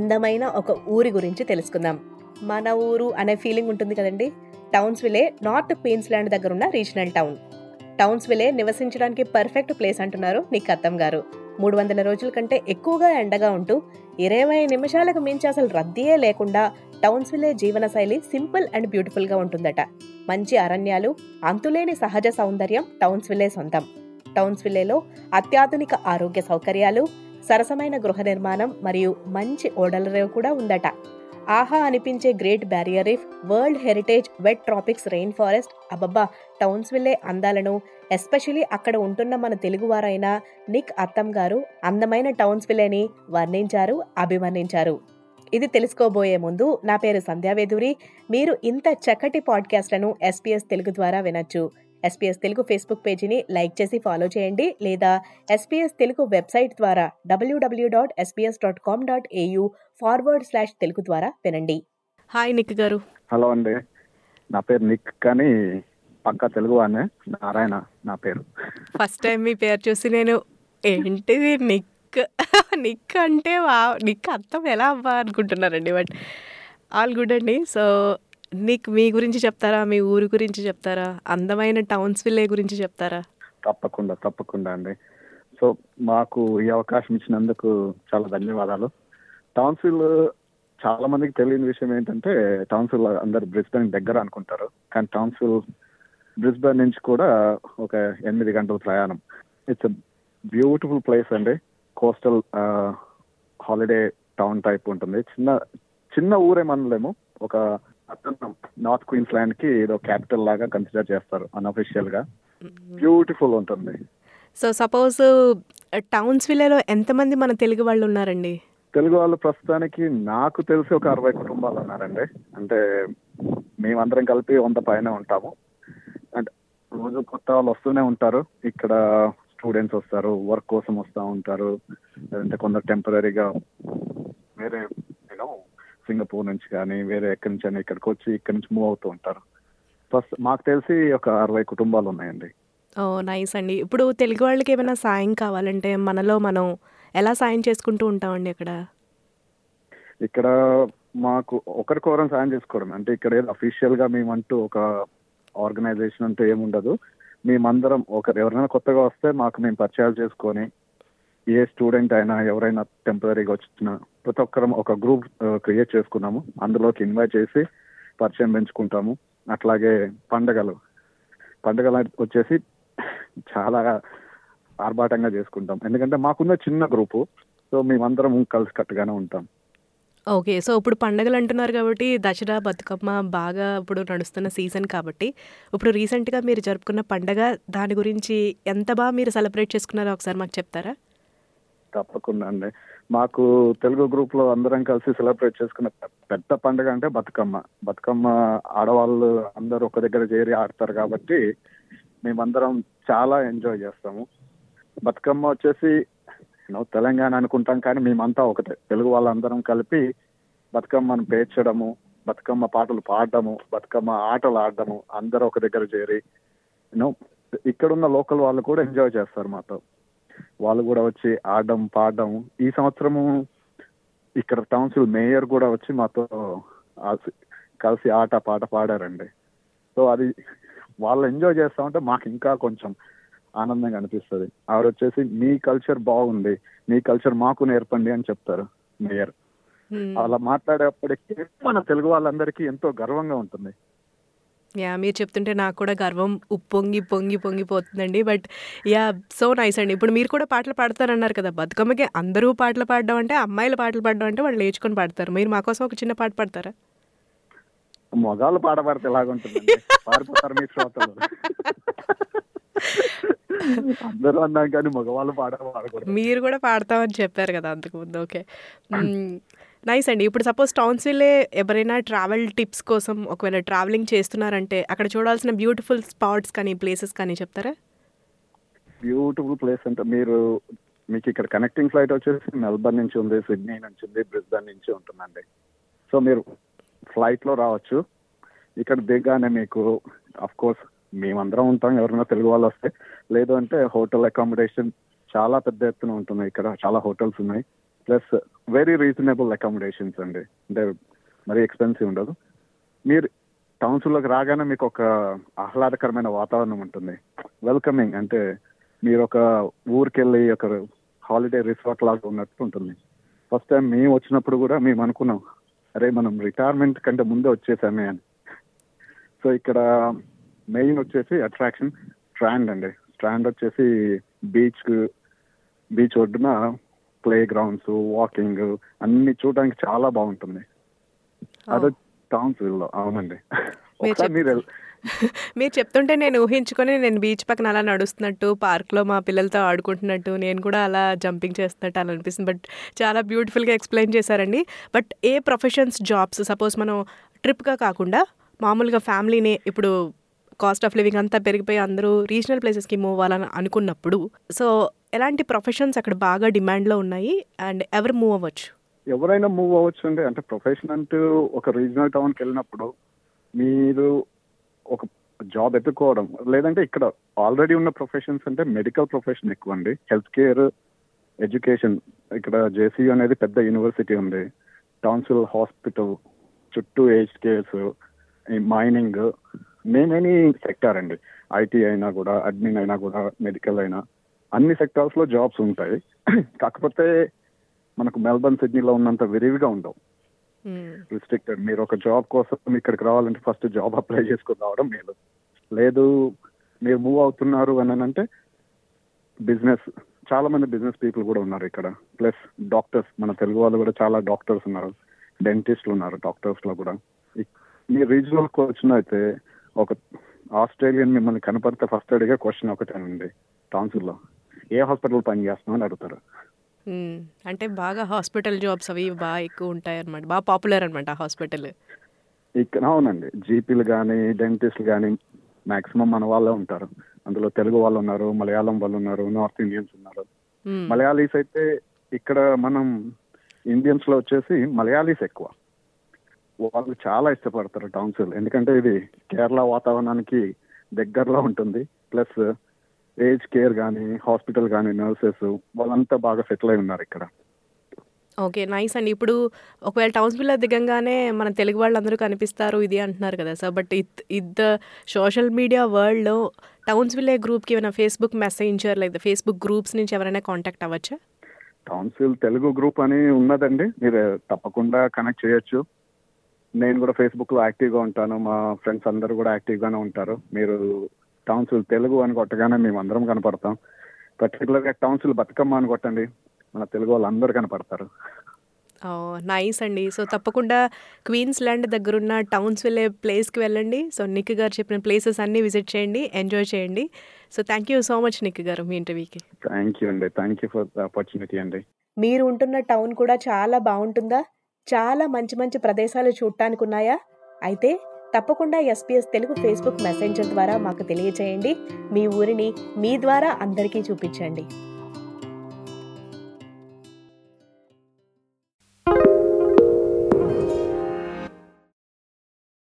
అందమైన ఒక ఊరి గురించి తెలుసుకుందాం. మన ఊరు అనే ఫీలింగ్ ఉంటుంది కదండి? టౌన్స్ విలే నార్త్ క్వీన్స్లాండ్ దగ్గర ఉన్న రీజనల్ టౌన్ టౌన్స్ విలే నివసించడానికి పర్ఫెక్ట్ ప్లేస్ అంటున్నారు నీకు అత్తం గారు. మూడు వందల రోజుల కంటే ఎక్కువగా ఎండగా ఉంటూ ఇరవై నిమిషాలకు మించి అసలు రద్దీయే లేకుండా టౌన్స్ విలే జీవన శైలి సింపుల్ అండ్ బ్యూటిఫుల్గా ఉంటుందట. మంచి అరణ్యాలు అంతులేని సహజ సౌందర్యం టౌన్స్ విలే సొంతం. టౌన్స్ విలేలో అత్యాధునిక ఆరోగ్య సౌకర్యాలు సరసమైన గృహ నిర్మాణం మరియు మంచి ఓడల రేవు కూడా ఉందట. ఆహా అనిపించే Great Barrier Reef World Heritage Wet Tropics rain forest అబ్బబ్బా! టౌన్స్ విల్లే అందాలను ఎస్పెషలీ అక్కడ ఉంటున్న మన తెలుగువారైన నిక్ అత్తం గారు అందమైన టౌన్స్ విలేని వర్ణించారు అభివర్ణించారు. ఇది తెలుసుకోబోయే ముందు నా పేరు సంధ్యావేదూరి. మీరు ఇంత చక్కటి పాడ్కాస్ట్లను ఎస్పీఎస్ తెలుగు ద్వారా వినొచ్చు. ఎస్పీఎస్ తెలుగు ఫేస్బుక్ పేజీని లైక్ చేసి ఫాలో చేయండి. లేదా ఎస్పీఎస్ తెలుగు వెబ్సైట్ ద్వారా W W dot SBS dot com dot AU forward slash Telugu ద్వారా వినండి. హాయ్ నిక్ గారు. హలో అండి. నా పేరు నిక్ కానీ పక్క తెలుగు వాడినే. నారాయణ నా పేరు. ఫస్ట్ టైం మీ పేరు చూసి నేను ఏంటిది నిక్ నిక్ అంటే వా నిక్ అర్థం ఎలా అవ్వా అనుకుంటున్నారండి బట్ ఆల్ గుడ్ అండి. సో నీకు మీ గురించి చెప్తారా? మీ ఊరి గురించి చెప్తారా? అందమైన టౌన్స్ విల్లే గురించి చెప్తారా? తప్పకుండా తప్పకుండా అండి. సో మాకు ఈ అవకాశం ఇచ్చినందుకు చాలా ధన్యవాదాలు. టౌన్సిల్ చాలా మందికి తెలియని విషయం ఏంటంటే టౌన్సిల్ అందరు బ్రిస్బెన్ దగ్గర అనుకుంటారు. కానీ టౌన్సిల్ బ్రిస్బెన్ నుంచి కూడా ఒక ఎనిమిది గంటల ప్రయాణం. ఇట్స్ బ్యూటిఫుల్ ప్లేస్ అండి. కోస్టల్ హాలిడే టౌన్ టైప్ ఉంటుంది. చిన్న చిన్న ఊరేమనలేము ఒక అతను నార్త్ క్వీన్స్లాండ్కి ఏదో క్యాపిటల్ లాగా కన్సిడర్ చేస్తారు అన్అఫిషియల్గా. బ్యూటిఫుల్ ఉంటుంది. సో సపోజ్ టౌన్స్ విల్లేలో ఎంతమంది మన తెలుగు వాళ్ళు ఉన్నారండి? తెలుగు వాళ్ళు ప్రస్తుతానికి నాకు తెలిసి ఒక అరవై కుటుంబాలు ఉన్నారండి. అంటే మేమందరం కలిపి వంద పైన ఉంటాము. అంటే రోజు కొత్త వాళ్ళు వస్తూనే ఉంటారు. ఇక్కడ స్టూడెంట్స్ వస్తారు వర్క్ కోసం వస్తూ ఉంటారు. లేదంటే కొందరు టెంపరీగా వేరే సింగపూర్ నుంచి కానీ వేరే ఎక్కడి నుంచి అయినా ఇక్కడికి వచ్చి ఇక్కడి నుంచి మూవ్ అవుతూ ఉంటారు. ఫస్ట్ మాకు తెలిసి ఒక అరవై కుటుంబాలు ఉన్నాయండి. ఓ నైస్ అండి. ఇప్పుడు తెలుగు వాళ్ళకి ఏమైనా సాయం కావాలంటే మనలో మనం ఎలా సాయం చేసుకుంటూ ఉంటామండి ఇక్కడ ఇక్కడ మాకు ఒకరికొకరం సాయం చేసుకోవడం అంటే ఇక్కడ ఏదో అఫీషియల్గా మేమంటూ ఒక ఆర్గనైజేషన్ అంటూ ఏముండదు మేమందరం ఒకరు ఎవరైనా కొత్తగా వస్తే మాకు మేము పరిచయాలు చేసుకొని ఏ స్టూడెంట్ అయినా ఎవరైనా టెంపరీగా వచ్చిన ప్రతి ఒక్కరం ఒక గ్రూప్ క్రియేట్ చేసుకున్నాము. అందులోకి ఇన్వైట్ చేసి పరిచయం పెంచుకుంటాము. అట్లాగే పండగలు. పండగలు వచ్చేసి చాలా ఆర్భాటంగా చేసుకుంటాం. ఎందుకంటే మాకున్న చిన్న గ్రూపు సో మేమందరం కలిసి కట్టుగానే ఉంటాం. ఓకే. సో ఇప్పుడు పండగలు అంటున్నారు కాబట్టి దసరా బతుకమ్మ బాగా ఇప్పుడు నడుస్తున్న సీజన్ కాబట్టి ఇప్పుడు రీసెంట్గా మీరు జరుపుకున్న పండగ దాని గురించి ఎంత బాగా మీరు సెలబ్రేట్ చేసుకున్నారో ఒకసారి మాకు చెప్తారా? తప్పకుండా అండి. మాకు తెలుగు గ్రూప్లో అందరం కలిసి సెలబ్రేట్ చేసుకున్న పెద్ద పండుగ అంటే బతుకమ్మ. బతుకమ్మ ఆడవాళ్ళు అందరూ ఒక దగ్గర చేరి ఆడతారు కాబట్టి మేమందరం చాలా ఎంజాయ్ చేస్తాము. బతుకమ్మ వచ్చేసి తెలంగాణ అనుకుంటాం కానీ మేమంతా ఒకటే. తెలుగు వాళ్ళందరం కలిపి బతుకమ్మను పేర్చడము బతుకమ్మ పాటలు పాడడము బతుకమ్మ ఆటలు ఆడడము అందరూ ఒక దగ్గర చేరి ఇక్కడ ఇక్కడున్న లోకల్ వాళ్ళు కూడా ఎంజాయ్ చేస్తారు మాతో. వాళ్ళు కూడా వచ్చి ఆడడం పాడడం. ఈ సంవత్సరము ఇక్కడ కౌన్సిల్ మేయర్ కూడా వచ్చి మాతో కలిసి ఆట పాట పాడారండి. సో అది వాళ్ళు ఎంజాయ్ చేస్తా ఉంటే మాకు ఇంకా కొంచెం ఆనందంగా అనిపిస్తుంది. ఆవిడ వచ్చేసి మీ కల్చర్ బాగుంది. మీ కల్చర్ మాకు నేర్పండి అని చెప్తారు మేయర్. అలా మాట్లాడేప్పటికీ మన తెలుగు వాళ్ళందరికీ ఎంతో గర్వంగా ఉంటుంది. యా మీరు చెప్తుంటే నాకు కూడా గర్వం ఉప్పొంగి పొంగి పొంగిపోతుందండి బట్ యా సో నైస్ అండి. ఇప్పుడు మీరు కూడా పాటలు పాడతారన్నారు కదా బతుకమ్మకి అందరూ పాటలు పాడడం అంటే అమ్మాయిలు పాటలు పాడడం అంటే వాళ్ళు నేర్చుకొని పాడతారు. మీరు మాకోసం ఒక చిన్న పాట పాడతారా? మొగాళ్ళు ఎలాగుంటుందండి? మీ శ్రోతలు. అందరూ అన్నాం కానీ మగవాళ్ళు పాడ పాడకూడదు. మీరు కూడా పాడతామని చెప్పారు కదా అంతకు ముందు. ఓకే నైస్ అండి. ఇప్పుడు సపోజ్ టౌన్సిల్లే ఎవరైనా ట్రావెల్ టిప్స్ కోసం ఒకవేళ ట్రావెలింగ్ చేస్తున్నారంటే అక్కడ చూడాల్సిన బ్యూటిఫుల్ స్పాట్స్ కానీ ప్లేసెస్ కానీ చెప్తారా? బ్యూటిఫుల్ ప్లేస్ అంటే మీరు మీకు ఇక్కడ కనెక్టింగ్ ఫ్లైట్ వచ్చేసి మెల్బర్న్ నుంచి ఉంది సిడ్నీ నుంచి ఉంది బ్రిస్బన్ నుంచి ఉంటుందండి. సో మీరు ఫ్లైట్లో రావచ్చు. ఇక్కడ దిగానే మీకు అఫ్ కోర్స్ మేమందరం ఉంటాం. ఎవరైనా తెలుగు వాళ్ళు వస్తే. లేదు అంటే హోటల్ అకామిడేషన్ చాలా పెద్ద ఎత్తున ఉంటుంది. ఇక్కడ చాలా హోటల్స్ ఉన్నాయి. ప్లస్ వెరీ రీజనబుల్ అకామిడేషన్స్ అండి. అంటే మరీ ఎక్స్పెన్సివ్ ఉండదు. మీరు టౌన్స్లోకి రాగానే మీకు ఒక ఆహ్లాదకరమైన వాతావరణం ఉంటుంది. వెల్కమింగ్ అంటే మీరు ఒక ఊరికెళ్ళి ఒక హాలిడే రిసార్ట్ లాగా ఉన్నట్టు ఉంటుంది. ఫస్ట్ టైం మేము వచ్చినప్పుడు కూడా మేము అనుకున్నాం అరే మనం రిటైర్మెంట్ కంటే ముందే వచ్చేసామే అని. సో ఇక్కడ మెయిన్ వచ్చేసి అట్రాక్షన్ స్ట్రాండ్ అండి. స్ట్రాండ్ వచ్చేసి బీచ్ బీచ్ ఒడ్డున ప్లే గ్రౌండ్స్ వాకింగ్ అన్ని చూడడానికి చాలా బాగుంటుంది. అదే టౌన్స్లో. అవునండి. ఒకసారి మీరు వెళ్- మీరు చెప్తుంటే నేను ఊహించుకొని నేను బీచ్ పక్కన అలా నడుస్తున్నట్టు పార్క్లో మా పిల్లలతో ఆడుకుంటున్నట్టు నేను కూడా అలా జంపింగ్ చేస్తున్నట్టు అలా అనిపిస్తుంది. బట్ చాలా బ్యూటిఫుల్గా ఎక్స్ప్లెయిన్ చేశారండి. బట్ ఏ ప్రొఫెషన్స్ జాబ్స్ సపోజ్ మనం ట్రిప్గా కాకుండా మామూలుగా ఫ్యామిలీని ఇప్పుడు కాస్ట్ ఆఫ్ లివింగ్ అంతా పెరిగిపోయి అందరూ రీజనల్ ప్లేసెస్కి మూవ్ అవ్వాలని అనుకున్నప్పుడు సో ఎలాంటి ప్రొఫెషన్స్ అక్కడ బాగా డిమాండ్లో ఉన్నాయి? అండ్ ఎవరు మూవ్ అవ్వచ్చు? ఎవరైనా మూవ్ అవ్వచ్చు అండి. అంటే ప్రొఫెషన్ అంటూ ఒక రీజనల్ టౌన్కి వెళ్ళినప్పుడు మీరు ఒక జాబ్ ఎత్తుకోవడం లేదంటే ఇక్కడ ఆల్రెడీ ఉన్న ప్రొఫెషన్స్ అంటే మెడికల్ ప్రొఫెషన్ ఎక్కువ అండి హెల్త్ కేర్ ఎడ్యుకేషన్ ఇక్కడ జేసీ అనేది పెద్ద యూనివర్సిటీ ఉంది. టౌన్సిల్ హాస్పిటల్ చుట్టూ age cares mining main any sector అండి. ఐటీ అయినా కూడా అడ్మిన్ అయినా కూడా మెడికల్ అయినా అన్ని సెక్టార్స్లో జాబ్స్ ఉంటాయి. కాకపోతే మనకు మెల్బర్న్ సిడ్నీలో ఉన్నంత విరివిగా ఉండవు. రిస్ట్రిక్టెడ్ మీరు ఒక జాబ్ కోసం ఇక్కడికి రావాలంటే ఫస్ట్ జాబ్ అప్లై చేసుకుని రావడం మేలు. లేదు మీరు మూవ్ అవుతున్నారు అని అంటే బిజినెస్ చాలా మంది బిజినెస్ పీపుల్ కూడా ఉన్నారు ఇక్కడ. ప్లస్ డాక్టర్స్ మన తెలుగు వాళ్ళు కూడా చాలా డాక్టర్స్ ఉన్నారు. డెంటిస్ట్లు ఉన్నారు డాక్టర్స్లో కూడా. మీ రీజనల్ క్వశ్చన్ అయితే ఒక ఆస్ట్రేలియన్ మిమ్మల్ని కనపడితే ఫస్ట్ అడిగే క్వశ్చన్ ఒకటేనండి. టౌన్సిల్లో ఏ హాస్పిటల్ పని చేస్తున్నావు అని అడుగుతారు. అంటే బాగా హాస్పిటల్ జాబ్స్ అవి బాగా ఎక్కువ ఉంటాయి అనమాట బాగా పాపులర్ అనమాట హాస్పిటల్ ఇక్కడ అవునండి. జీపీలు కానీ డెంటిస్ట్లు కానీ మాక్సిమం మన వాళ్ళే ఉంటారు. అందులో తెలుగు వాళ్ళు ఉన్నారు మలయాళం వాళ్ళు ఉన్నారు నార్త్ ఇండియన్స్ ఉన్నారు. మలయాళీస్ అయితే ఇక్కడ మనం ఇండియన్స్లో వచ్చేసి మలయాళీస్ ఎక్కువ. వాళ్ళు చాలా ఇష్టపడతారు టౌన్సిల్. ఎందుకంటే ఇది కేరళ వాతావరణానికి దగ్గరలో ఉంటుంది. ప్లస్ ఏజ్ కేర్ కానీ హాస్పిటల్ కానీ నర్సెస్ వాళ్ళంతా బాగా సెటిల్ అయి ఉన్నారు ఇక్కడ. ఓకే నైస్ అండి. ఇప్పుడు ఒకవేళ టౌన్స్ విల్ల దిగంగానే మన తెలుగు వాళ్ళందరూ కనిపిస్తారు ఇది అంటున్నారు కదా సార్. బట్ ఇత్ ఇద్ద సోషల్ మీడియా వరల్డ్లో టౌన్స్ విల్లే గ్రూప్కి ఏమైనా ఫేస్బుక్ మెసేంజర్ లేదా ఫేస్బుక్ గ్రూప్స్ నుంచి ఎవరైనా కాంటాక్ట్ అవ్వచ్చా? కౌన్సిల్ తెలుగు గ్రూప్ అని ఉన్నదండి. మీరు తప్పకుండా కనెక్ట్ చేయొచ్చు. నేను కూడా ఫేస్బుక్లో యాక్టివ్గా ఉంటాను. మా ఫ్రెండ్స్ అందరూ కూడా యాక్టివ్ గానే ఉంటారు. మీరు కౌన్సిల్ తెలుగు అని కొట్టగానే మేము అందరం కనపడతాం. పర్టికులర్గా కౌన్సిల్ బతుకమ్మ అని కొట్టండి. మన తెలుగు వాళ్ళు అందరూ కనపడతారు. నైస్ అండి. సో తప్పకుండా క్వీన్స్ ల్యాండ్ దగ్గరున్న టౌన్స్ వెళ్ళే ప్లేస్కి వెళ్ళండి. సో నిక్ గారు చెప్పిన ప్లేసెస్ అన్నీ విజిట్ చేయండి. ఎంజాయ్ చేయండి. So thank you so much Nick గారు మీ ఇంటర్వ్యూకి థ్యాంక్ యూ అండి. Thank you for the opportunity అండి. మీరు ఉంటున్న టౌన్ కూడా చాలా బాగుంటుందా? చాలా మంచి మంచి ప్రదేశాలు చూడటానికి ఉన్నాయా అయితే తప్పకుండా ఎస్పీఎస్ తెలుగు ఫేస్బుక్ మెసెంజర్ ద్వారా మాకు తెలియచేయండి. మీ ఊరిని మీ ద్వారా అందరికీ చూపించండి.